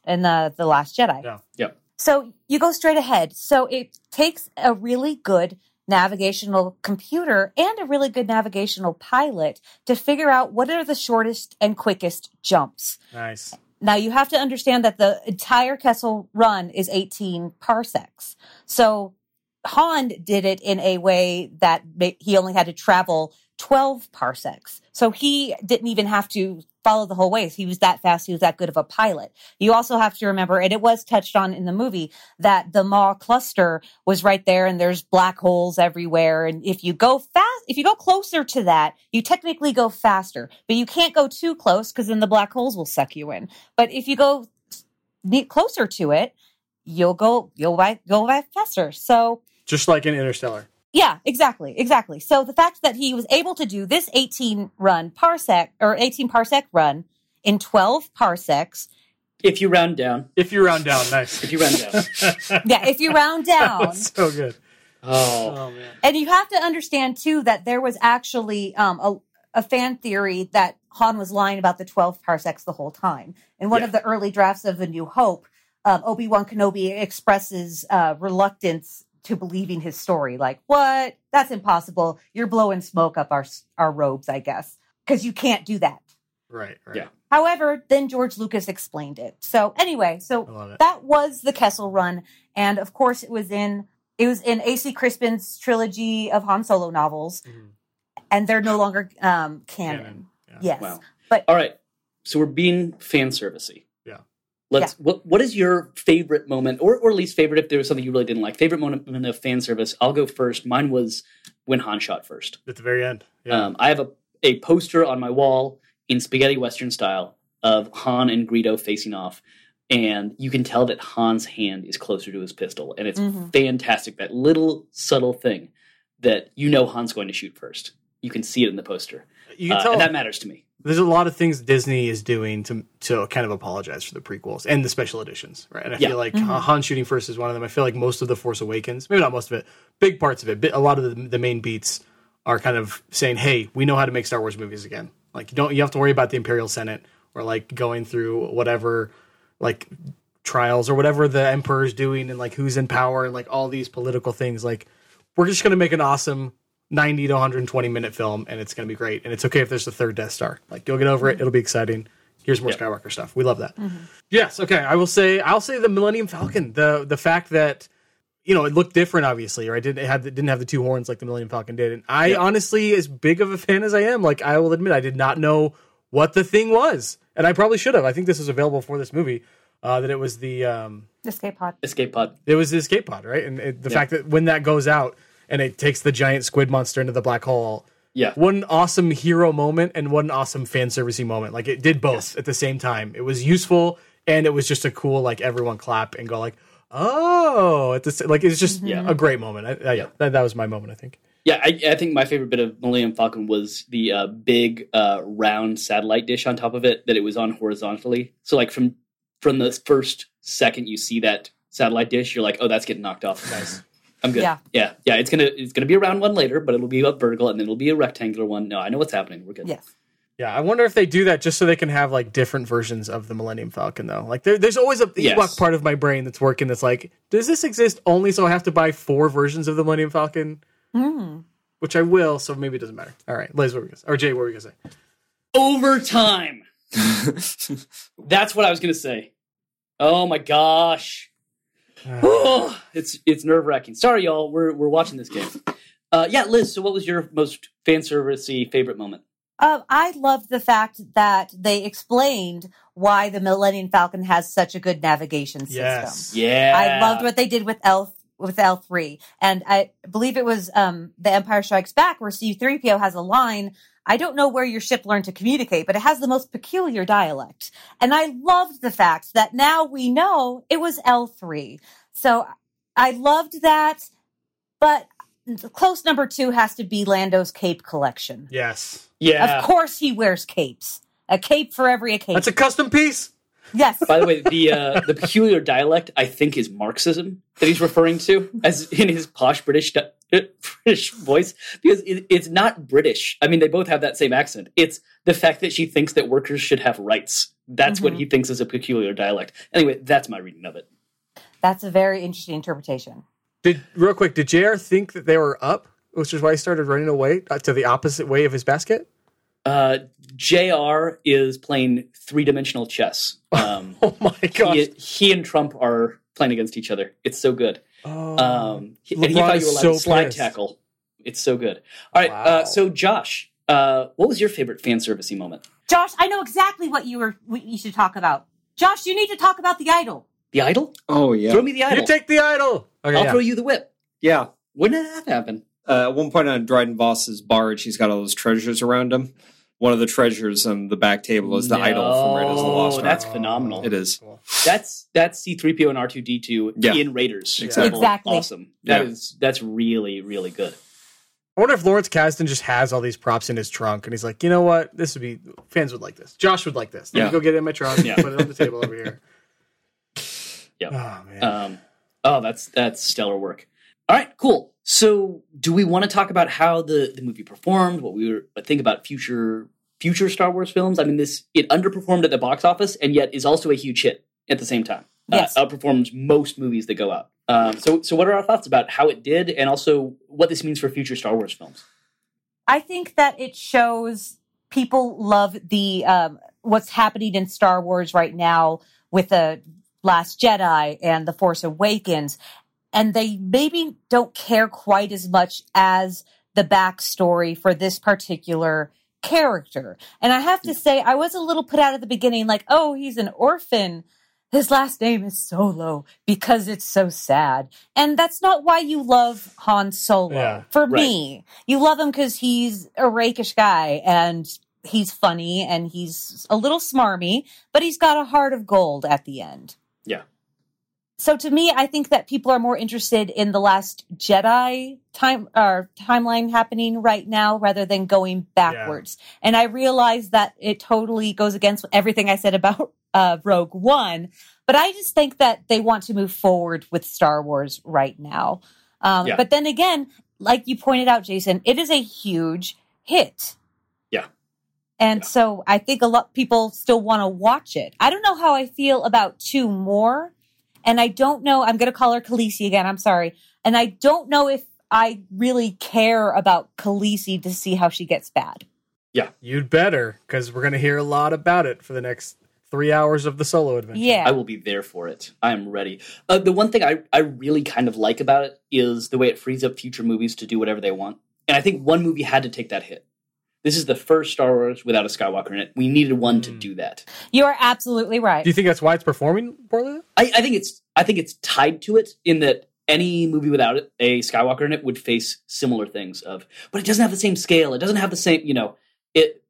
in the the Last Jedi. Yeah. Yep. So you go straight ahead. So it takes a really good navigational computer and a really good navigational pilot to figure out what are the shortest and quickest jumps. Nice. Now you have to understand that the entire Kessel run is 18 parsecs. So Han did it in a way that he only had to travel 12 parsecs. So he didn't even have to follow the whole way. He was that fast. He was that good of a pilot. You also have to remember, and it was touched on in the movie, that the Maw cluster was right there and there's black holes everywhere. And if you go fast, if you go closer to that, you technically go faster, but you can't go too close because then the black holes will suck you in. But if you go closer to it, you'll go, you'll go by faster. So Just like in Interstellar. Yeah, exactly, exactly. So the fact that he was able to do this 18 run parsec or 18 parsec run in 12 parsecs, If you round down, If you round down, nice. if you round down. yeah, if you round down, so good. Oh, Oh man. and you have to understand too that there was actually um, a, a fan theory that Han was lying about the 12 parsecs the whole time. In one Yeah. of the early drafts of A New Hope, um, Obi Wan Kenobi expresses uh, reluctance to believing his story. Like, what? That's impossible. You're blowing smoke up our our robes, I guess, because you can't do that. Right. Right. Yeah. However, then George Lucas explained it. So anyway, so that was the Kessel Run, and of course, it was in it was in A.C. Crispin's trilogy of Han Solo novels, Mhm. and they're no longer um, canon. Canon, yeah. Yes, Wow. but all right. So we're being fan servicey. Yeah. let's. What What is your favorite moment, or or least favorite, if there was something you really didn't like? Favorite moment of fan service. I'll go first. Mine was when Han shot first. At the very end. Yeah. Um, I have a a poster on my wall in spaghetti western style of Han and Greedo facing off. And you can tell that Han's hand is closer to his pistol. And it's Mhm. fantastic. That little subtle thing that you know Han's going to shoot first. You can see it in the poster. you can Uh, tell and that matters to me. There's a lot of things Disney is doing to to kind of apologize for the prequels and the special editions, right? And I Yeah. feel like Han shooting first is one of them. I feel like most of the Force Awakens, maybe not most of it, big parts of it, a lot of the, the main beats are kind of saying, "Hey, we know how to make Star Wars movies again. Like you don't you have to worry about the Imperial Senate or like going through whatever like trials or whatever the emperor's doing and like who's in power and like all these political things like we're just going to make an awesome 90 to 120 minute film and it's going to be great. And it's okay if there's a third death star. Like you'll get over it. It'll be exciting. Here's more Yeah. skywalker stuff. We love that. Yes okay. I will say i'll say the millennium falcon. The the fact that you know it looked different obviously right? It didn't it had it didn't have the two horns like the millennium falcon did. And i Yeah. honestly as big of a fan as i am like i will admit i did not know what the thing was. And i probably should have. I think this was available for this movie uh, that it was the um, Escape pod. Escape pod. it was the escape pod, right? And it, the Yeah. fact that when that goes out and it takes the giant squid monster into the black hole, Yeah. what an awesome hero moment and what an awesome fan servicey moment. Like it did both at the same time. It was useful and it was just a cool like everyone clap and go like, oh, at the sa- like it's just Yeah. a great moment. I, I, Yeah. that, that was my moment. I think. Yeah, I, I think my favorite bit of Millennium Falcon was the uh, big uh, round satellite dish on top of it that it was on horizontally. So like from from the first second you see that satellite dish, you're like, oh, that's getting knocked off. Nice. I'm good. Yeah. yeah, yeah. It's gonna it's gonna be a round one later, but it'll be a vertical and then it'll be a rectangular one. No, I know what's happening. We're good. Yes. Yeah, I wonder if they do that just so they can have like different versions of the Millennium Falcon, though. Like, there, there's always a the Yes. Ewok part of my brain that's working. That's like, does this exist only so I have to buy four versions of the Millennium Falcon? Mm. Which I will, so maybe it doesn't matter. All right, Liz, what were we gonna say? Or Jay, what were we gonna say? Overtime. That's what I was gonna say. Oh my gosh. Oh, it's it's nerve wracking. Sorry, y'all. We're we're watching this game. Uh, yeah, Liz. So, what was your most fan servicey favorite moment? Um, I loved the fact that they explained why the Millennium Falcon has such a good navigation system. Yes. Yeah, I loved what they did with L with L three, and I believe it was um, the Empire Strikes Back where C three PO has a line. I don't know where your ship learned to communicate, but it has the most peculiar dialect. And I loved the fact that now we know it was L three. So I loved that, but close number two has to be Lando's cape collection. Yes. Yeah. Of course, he wears capes. A cape for every occasion. That's a custom piece. Yes. By the way, the uh, the peculiar dialect I think is Marxism that he's referring to, as in his posh British British voice, because it, it's not British. I mean, they both have that same accent. It's the fact that she thinks that workers should have rights. That's what Mhm. he thinks is a peculiar dialect. Anyway, that's my reading of it. That's a very interesting interpretation. Did real quick? Did Jr. think that they were up, which is why he started running away uh, to the opposite way of his basket? Uh, Jr. is playing three dimensional chess. Um, Oh my gosh! he, he and Trump are playing against each other. It's so good. Oh. Um, he- and he thought you were allowed so slide pissed. tackle. It's so good. All right. Wow. Uh, so, Josh, uh, what was your favorite fan servicey moment? Josh, I know exactly what you were what you should talk about. Josh, you need to talk about the idol. The idol? Oh yeah, Throw me the idol. you take the idol. Okay, I'll yeah. throw you the whip. yeah. When did that happen? Uh, at one point on Dryden Voss's barge, he's got all those treasures around him. One of the treasures on the back table is the idol from Raiders of the Lost No, Ark. that's phenomenal. It is. That's that's C three PO and R two D two Yeah. in Raiders. Exactly. Exactly. Awesome. That Yeah. is that's really really good. I wonder if Lawrence Kasdan just has all these props in his trunk, and he's like, you know what? This would be fans would like this. Josh would like this. Let Yeah. me go get it in my trunk. Yeah. Put it on the table over here. Yeah. Oh man. Um, oh, that's that's stellar work. All right, cool. So, do we want to talk about how the the movie performed? What we were think about future future Star Wars films? I mean, this it underperformed at the box office, and yet is also a huge hit at the same time. Yes. uh, outperforms most movies that go out. Um, so, so what are our thoughts about how it did, and also what this means for future Star Wars films? I think that it shows people love the um, what's happening in Star Wars right now with the Last Jedi and the Force Awakens, and they maybe don't care quite as much as the backstory for this particular character. And I have to say, I was a little put out at the beginning, like, oh, he's an orphan. his last name is Solo because it's so sad. And that's not why you love Han Solo. Yeah, For right. me, you love him because he's a rakish guy and he's funny and he's a little smarmy, but he's got a heart of gold at the end. Yeah. So to me, I think that people are more interested in the last Jedi time or timeline happening right now rather than going backwards. And I realize that it totally goes against everything I said about uh, Rogue One, but I just think that they want to move forward with Star Wars right now. Um, Yeah. But then again, like you pointed out, Jason, it is a huge hit. Yeah. And Yeah. so I think a lot people still want to watch it. I don't know how I feel about two more. And I don't know, I'm going to call her Khaleesi again. I'm sorry. And I don't know if I really care about Khaleesi to see how she gets bad. Yeah. You'd better, because we're going to hear a lot about it for the next three hours of the solo adventure. Yeah. I will be there for it. I am ready. Uh, the one thing I, I really kind of like about it is the way it frees up future movies to do whatever they want. And I think one movie had to take that hit. This is the first Star Wars without a Skywalker in it. We needed one to Mm. do that. You are absolutely right. Do you think that's why it's performing poorly? I, I think it's I think it's tied to it in that any movie without it, a Skywalker in it would face similar things of, but it doesn't have the same scale. It doesn't have the same, you know, it.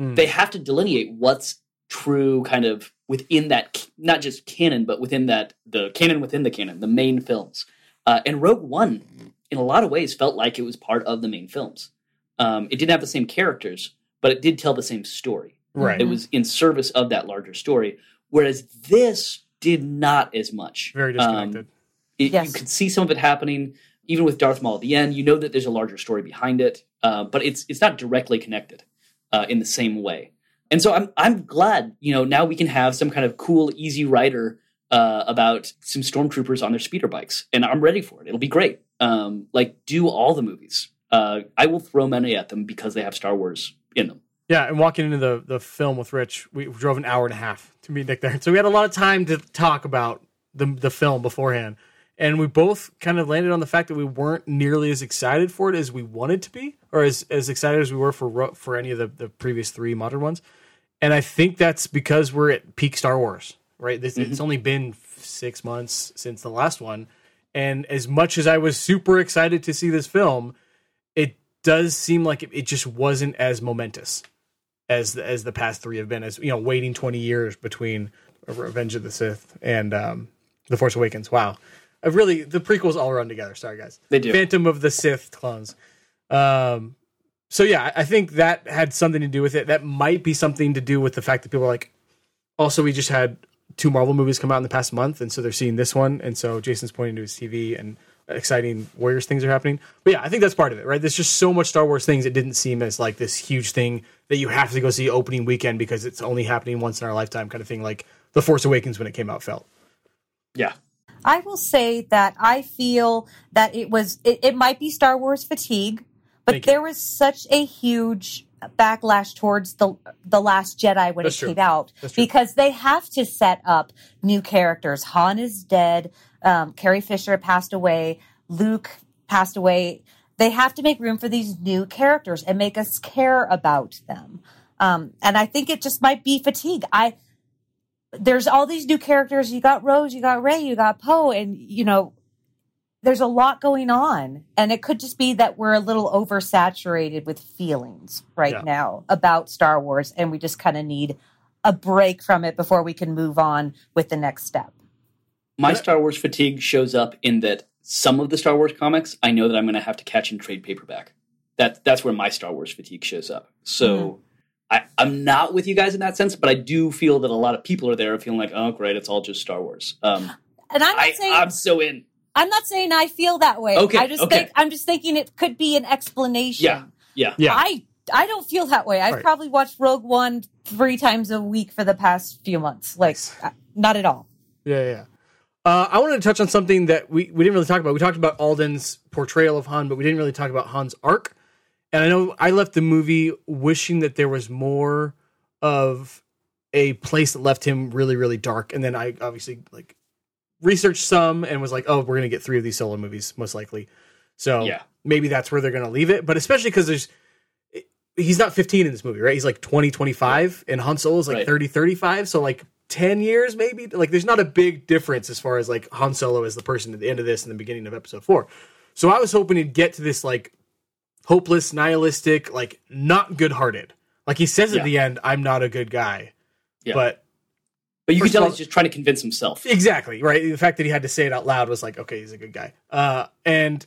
Mm. They have to delineate what's true, kind of within that, not just canon, but within that the canon within the canon, the main films. Uh, and Rogue One, in a lot of ways, felt like it was part of the main films. Um, it didn't have the same characters, but it did tell the same story. Right. it was in service of that larger story whereas this did not as much. Very Um, disconnected. it- Yes. you could see some of it happening even with darth maul at the end. You know that there's a larger story behind it uh, but it's it's not directly connected uh, in the same way. And so i'm i'm glad you know now we can have some kind of cool easy rider uh, about some stormtroopers on their speeder bikes and i'm ready for it. It'll be great. Um, like do all the movies uh, i will throw money at them because they have star wars in them Yeah, and walking into the, the film with Rich, we drove an hour and a half to meet Nick there. So we had a lot of time to talk about the the film beforehand. And we both kind of landed on the fact that we weren't nearly as excited for it as we wanted to be, or as, as excited as we were for for any of the, the previous three modern ones. And I think that's because we're at peak Star Wars, right? This, It's only been six months since the last one. And as much as I was super excited to see this film, does seem like it, it just wasn't as momentous as the, as the past three have been. As you know, waiting twenty years between Revenge of the Sith and um, the Force Awakens. Wow, I've really the prequels all run together. Sorry, guys. They do. Phantom of the Sith clones. Um, so yeah, I I think that had something to do with it. That might be something to do with the fact that people are like. Also, we just had two Marvel movies come out in the past month, and so they're seeing this one, and so Jason's pointing to his TV and exciting Warriors things are happening. But yeah, I think that's part of it, right? There's just so much Star Wars things. It didn't seem as like this huge thing that you have to go see opening weekend because it's only happening once in our lifetime, kind of thing. Like The Force Awakens when it came out felt. yeah I will say that I feel that it was it, it might be Star Wars fatigue, but Thank you. there was such a huge backlash towards the the Last Jedi when That's it true. came out because they have to set up new characters. Han is dead. Um, Carrie Fisher passed away. Luke passed away. They have to make room for these new characters and make us care about them. Um, and I think it just might be fatigue. I there's all these new characters. You got Rose, you got Rey, you got Poe, and you know, there's a lot going on. And it could just be that we're a little oversaturated with feelings right Yeah. now about Star Wars, and we just kind of need a break from it before we can move on with the next step. My Star Wars fatigue shows up in that some of the Star Wars comics I know that I'm going to have to catch in trade paperback. That that's where my Star Wars fatigue shows up. So I, I'm not with you guys in that sense, but I do feel that a lot of people are there feeling like, oh, great, it's all just Star Wars. Um, And I'm not I, saying I'm so in. I'm not saying I feel that way. Okay, I just okay. think I'm just thinking it could be an explanation. Yeah, yeah. Yeah. I I don't feel that way. I've Right. probably watched Rogue One three times a week for the past few months. Like, uh, not at all. Yeah, yeah. Uh, I wanted to touch on something that we, we didn't really talk about. We talked about Alden's portrayal of Han, but we didn't really talk about Han's arc. And I know I left the movie wishing that there was more of a place that left him really, really dark. And then I obviously like researched some and was like, oh, we're gonna get three of these solo movies most likely. So Yeah. maybe that's where they're gonna leave it. But especially because there's he's not 15 in this movie, right? He's like 20, 25, and Han Solo is like Right. 30, 35. So like 10 years maybe? Like there's not a big difference as far as like han solo as the person at the end of this and the beginning of episode 4 so i was hoping to get to this like hopeless nihilistic like not good-hearted. Like he says Yeah. at the end i'm not a good guy. Yeah. but But you can tell all- he's just trying to convince himself. exactly right? The fact that he had to say it out loud was like okay he's a good guy. Uh and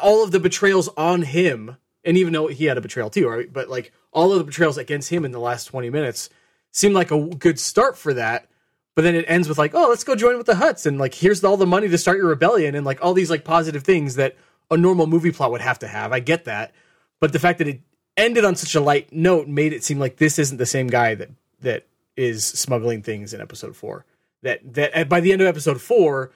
all of the betrayals on him and even though he had a betrayal too right? But like all of the betrayals against him in the last 20 minutes seemed like a good start for that but then it ends with like oh let's go join with the Hutts and like here's all the money to start your rebellion and like all these like positive things that a normal movie plot would have to have. I get that but the fact that it ended on such a light note made it seem like this isn't the same guy that that is smuggling things in episode four. That that by the end of episode four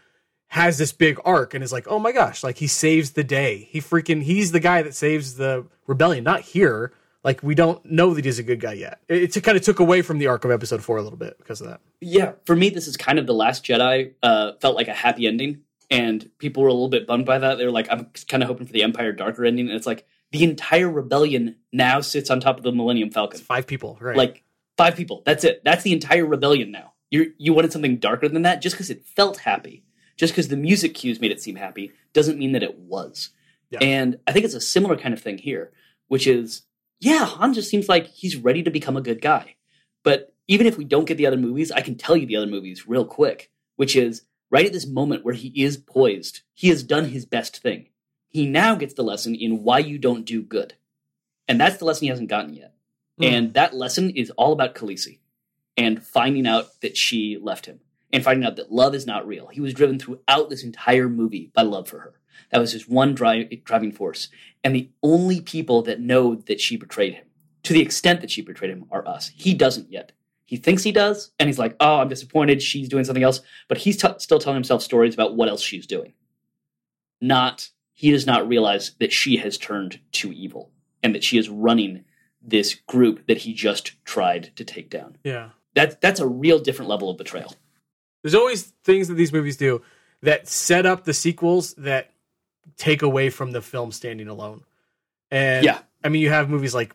has this big arc and is like oh my gosh like he saves the day. He freaking he's the guy that saves the rebellion not here like we don't know that he's a good guy yet it, it kind of took away from the arc of episode four a little bit because of that Yeah, for me, this is kind of the Last Jedi. Uh, felt like a happy ending, and people were a little bit bummed by that. They were like, "I'm kind of hoping for the Empire darker ending." And it's like the entire rebellion now sits on top of the Millennium Falcon. it's five people right Like five people. That's it. That's the entire rebellion now. You you wanted something darker than that. Just because it felt happy, just because the music cues made it seem happy, doesn't mean that it was. Yeah. And I think it's a similar kind of thing here, which is, yeah, Han just seems like he's ready to become a good guy. But even if we don't get the other movies, I can tell you the other movies real quick, which is right at this moment where he is poised, he has done his best thing. He now gets the lesson in why you don't do good. And that's the lesson he hasn't gotten yet. Hmm. And that lesson is all about Khaleesi and finding out that she left him and finding out that love is not real. He was driven throughout this entire movie by love for her. That was his one dri- driving force. And the only people that know that she betrayed him, to the extent that she betrayed him, are us. He doesn't yet. He thinks he does, and he's like, oh, I'm disappointed. She's doing something else. But he's t- still telling himself stories about what else she's doing. Not, he does not realize that she has turned to evil and that she is running this group that he just tried to take down. yeah That, that's a real different level of betrayal. there's always things that these movies do that set up the sequels that take away from the film standing alone. And Yeah. I mean, you have movies like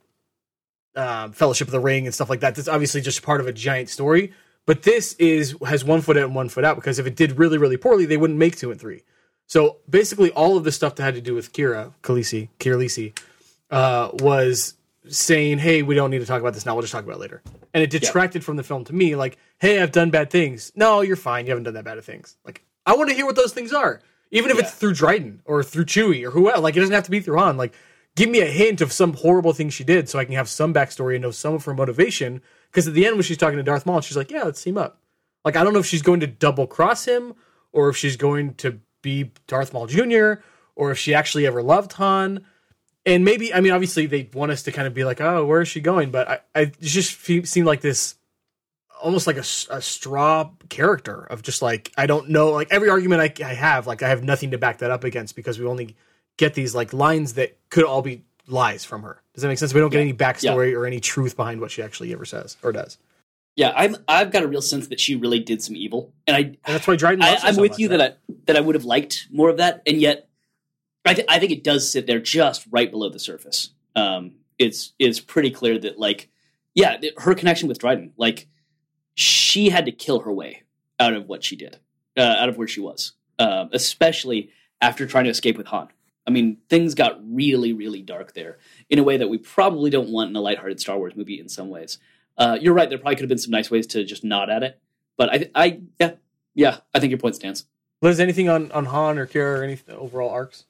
um, Fellowship of the Ring and stuff like that. That's obviously just part of a giant story. But this is has one foot in and one foot out because if it did really, really poorly, they wouldn't make two and three. So basically, all of the stuff that had to do with Qi'ra, Khaleesi, Kirlisi, uh, was saying, "Hey, we don't need to talk about this now. We'll just talk about it later." And it detracted from the film to me. Like, "Hey, I've done bad things." No, you're fine. You haven't done that bad of things. Like, I want to hear what those things are, even if Yeah. it's through Dryden or through Chewie or whoever. Like, it doesn't have to be through Han. Like, give me a hint of some horrible thing she did, so I can have some backstory and know some of her motivation. Because at the end, when she's talking to Darth Maul, she's like, "Yeah, let's team up." Like, I don't know if she's going to double cross him or if she's going to be Darth Maul Jr. or if she actually ever loved Han. And maybe, I mean, obviously they want us to kind of be like, oh, where is she going? But I, I just seemed like this, almost like a straw character of just like, I don't know, like every argument I, I have, like I have nothing to back that up against because we only get these like lines that could all be lies from her. Does that make sense? We don't get any backstory or any truth behind what she actually ever says or does. Yeah, I'm, I've got a real sense that she really did some evil. And I, And that's why Dryden I, i'm so with you right? that I that I would have liked more of that, and yet I, th- I think it does sit there just right below the surface. Um, it's it's pretty clear that like yeah, her connection with Dryden, like she had to kill her way out of what she did, uh, out of where she was, um, especially after trying to escape with Han. I mean, things got really, really dark there in a way that we probably don't want in a lighthearted Star Wars movie in some ways. Uh, you're right. There probably could have been some nice ways to just nod at it, but I, I, yeah, yeah, I think your point stands. Liz, anything on, on Han or Qi'ra or any overall arcs?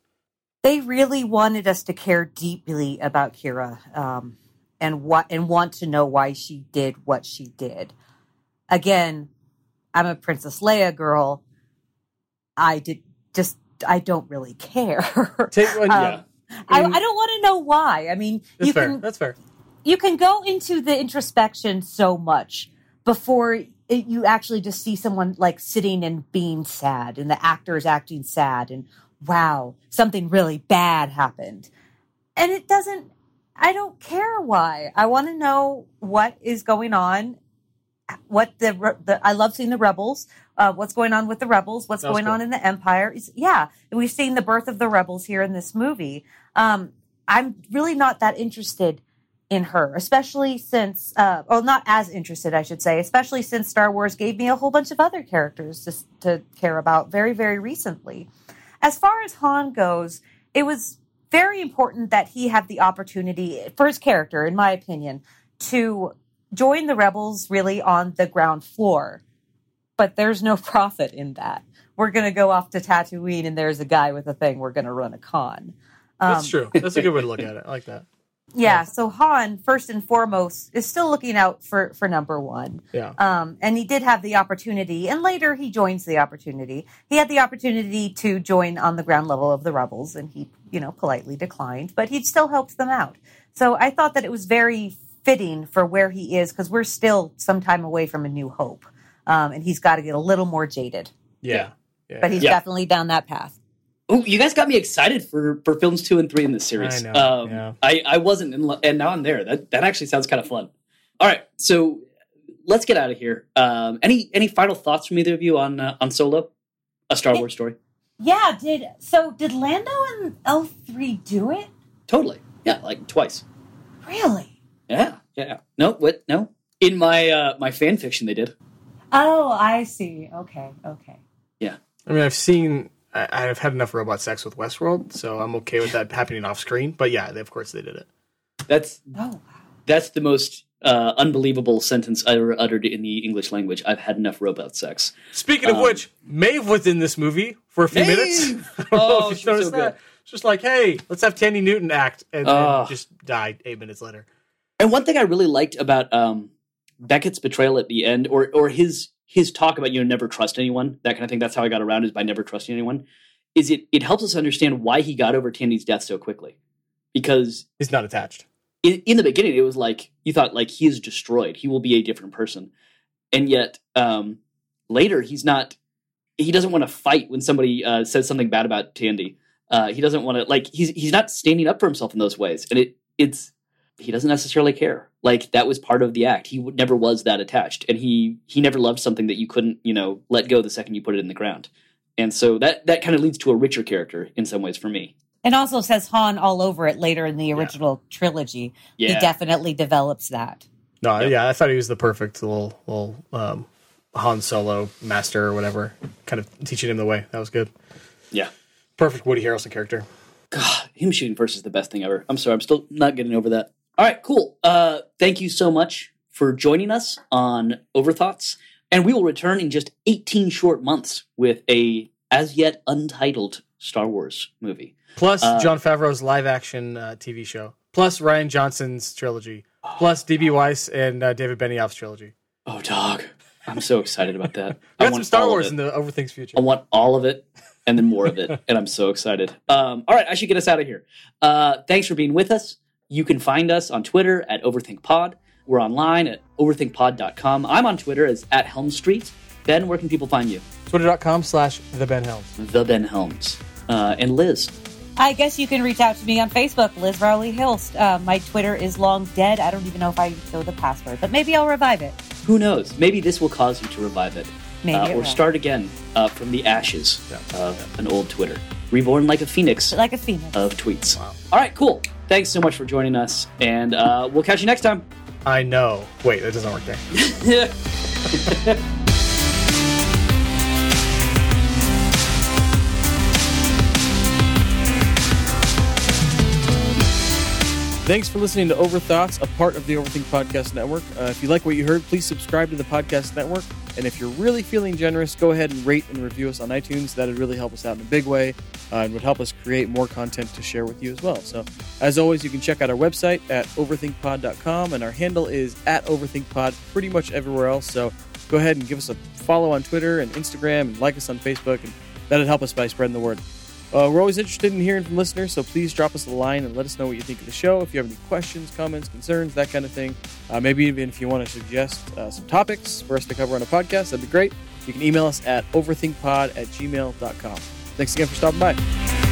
they really wanted us to care deeply about Qi'ra um, and what and want to know why she did what she did. Again, I'm a Princess Leia girl. I did just I don't really care. Take one. Um, yeah, I, I don't want to know why. I mean, that's you fair. can That's fair. you can go into the introspection so much before it, you actually just see someone like sitting and being sad and the actor is acting sad and wow something really bad happened and it doesn't i don't care why i want to know what is going on what the, the i love seeing the rebels uh, what's going on with the rebels what's That was going cool. on in the empire It's- yeah we've seen the birth of the rebels here in this movie um, i'm really not that interested in her, especially since, uh, well, not as interested, I should say, especially since Star Wars gave me a whole bunch of other characters to, to care about very, very recently. As far as Han goes, it was very important that he have the opportunity for his character, in my opinion, to join the rebels really on the ground floor. But there's no profit in that. We're going to go off to Tatooine and there's a guy with a thing. We're going to run a con. Um, That's true. That's a good way to look at it. I like that. yeah, so Han, first and foremost, is still looking out for, for number one. Yeah. Um, and he did have the opportunity, and later he joins the opportunity. He had the opportunity to join on the ground level of the rebels, and he, you know, politely declined, but he still helped them out. So I thought that it was very fitting for where he is because we're still some time away from a new hope. Um, and he's got to get a little more jaded, Yeah. Yeah. but he's Yeah. definitely down that path. Oh, you guys got me excited for for films two and three in this series. I know, Um, yeah. I I wasn't, in, lo- and now I'm there. That that actually sounds kind of fun. All right, so let's get out of here. Um, any any final thoughts from either of you on uh, on Solo, a Star Wars story? Yeah, did so? Did Lando and L three do it? Totally. Yeah, like twice. Really? Yeah, yeah. No, what? No. In my uh, my fan fiction, they did. Oh, I see. Okay, okay. Yeah. I mean, I've seen. I, I've had enough robot sex with Westworld, so I'm okay with that happening off screen. But yeah, they, of course they did it. That's Oh, wow. that's the most uh, unbelievable sentence ever uttered in the English language. I've had enough robot sex. Speaking of Um, which, Maeve was in this movie for a few Maeve! minutes. I don't know Oh, she's so good. It's just like, hey, let's have Thandie Newton act, and then Ah. just died eight minutes later. And one thing I really liked about um, Beckett's betrayal at the end, or or his his talk about you know never trust anyone, that kind of thing. That's how I got around is by never trusting anyone. Is it it helps us understand why he got over Thandie's death so quickly? Because He's not attached. in, in the beginning, it was like you thought like he is destroyed. He will be a different person, and yet um, later he's not. He doesn't want to fight when somebody uh, says something bad about Thandie. Uh, he doesn't want to like he's he's not standing up for himself in those ways, and it it's he doesn't necessarily care. Like that was part of the act. He never was that attached, and he he never loved something that you couldn't you know let go the second you put it in the ground. And so that that kind of leads to a richer character in some ways for me. And also says Han all over it later in the original trilogy. Yeah. He definitely develops that. No, Yeah. yeah. I thought he was the perfect little little um, Han Solo master or whatever, kind of teaching him the way. That was good. Yeah. Perfect Woody Harrelson character. God, him shooting first is the best thing ever. I'm sorry, I'm still not getting over that. All right, cool. Uh, thank you so much for joining us on Overthoughts, and we will return in just 18 short months with a as yet untitled Star Wars movie. Plus Uh, Jon Favreau's live action uh, TV show. Plus Rian Johnson's trilogy. Plus DB Weiss and uh, David Benioff's trilogy. Oh, dog, I'm so excited about that. We I got some Star Wars in the Overthinks future. I want all of it and then more of it. and I'm so excited. Um, all right, I should get us out of here. Uh, thanks for being with us. You can find us on Twitter at OverthinkPod. We're online at overthinkpod.com. I'm on Twitter as at Helm Street. Ben, where can people find you? Twitter.com slash the Ben Helms. The Ben Helms. Uh, and Liz. I guess you can reach out to me on Facebook, Liz Rowley Hilst. Uh, my Twitter is long dead. I don't even know if I know the password, but maybe I'll revive it. Who knows? Maybe this will cause you to revive it. Maybe uh, or will. start again uh, from the ashes of an old Twitter. Reborn like a phoenix Like a phoenix. of tweets. All right, cool. Thanks so much for joining us. And uh, we'll catch you next time. I know. Wait, that doesn't work there. Thanks for listening to Overthoughts, a part of the Overthink Podcast Network. Uh, if you like what you heard, please subscribe to the podcast network. And if you're really feeling generous, go ahead and rate and review us on iTunes. That would really help us out in a big way uh, and would help us create more content to share with you as well. So, as always, you can check out our website at overthinkpod.com, and our handle is at overthinkpod pretty much everywhere else. So, go ahead and give us a follow on Twitter and Instagram and like us on Facebook, and that'd help us by spreading the word. Uh, we're always interested in hearing from listeners, so please drop us a line and let us know what you think of the show. If you have any questions, comments, concerns, that kind of thing. Uh, maybe even if you want to suggest uh, some topics for us to cover on a podcast, that'd be great. You can email us at overthinkpod at gmail.com. Thanks again for stopping by.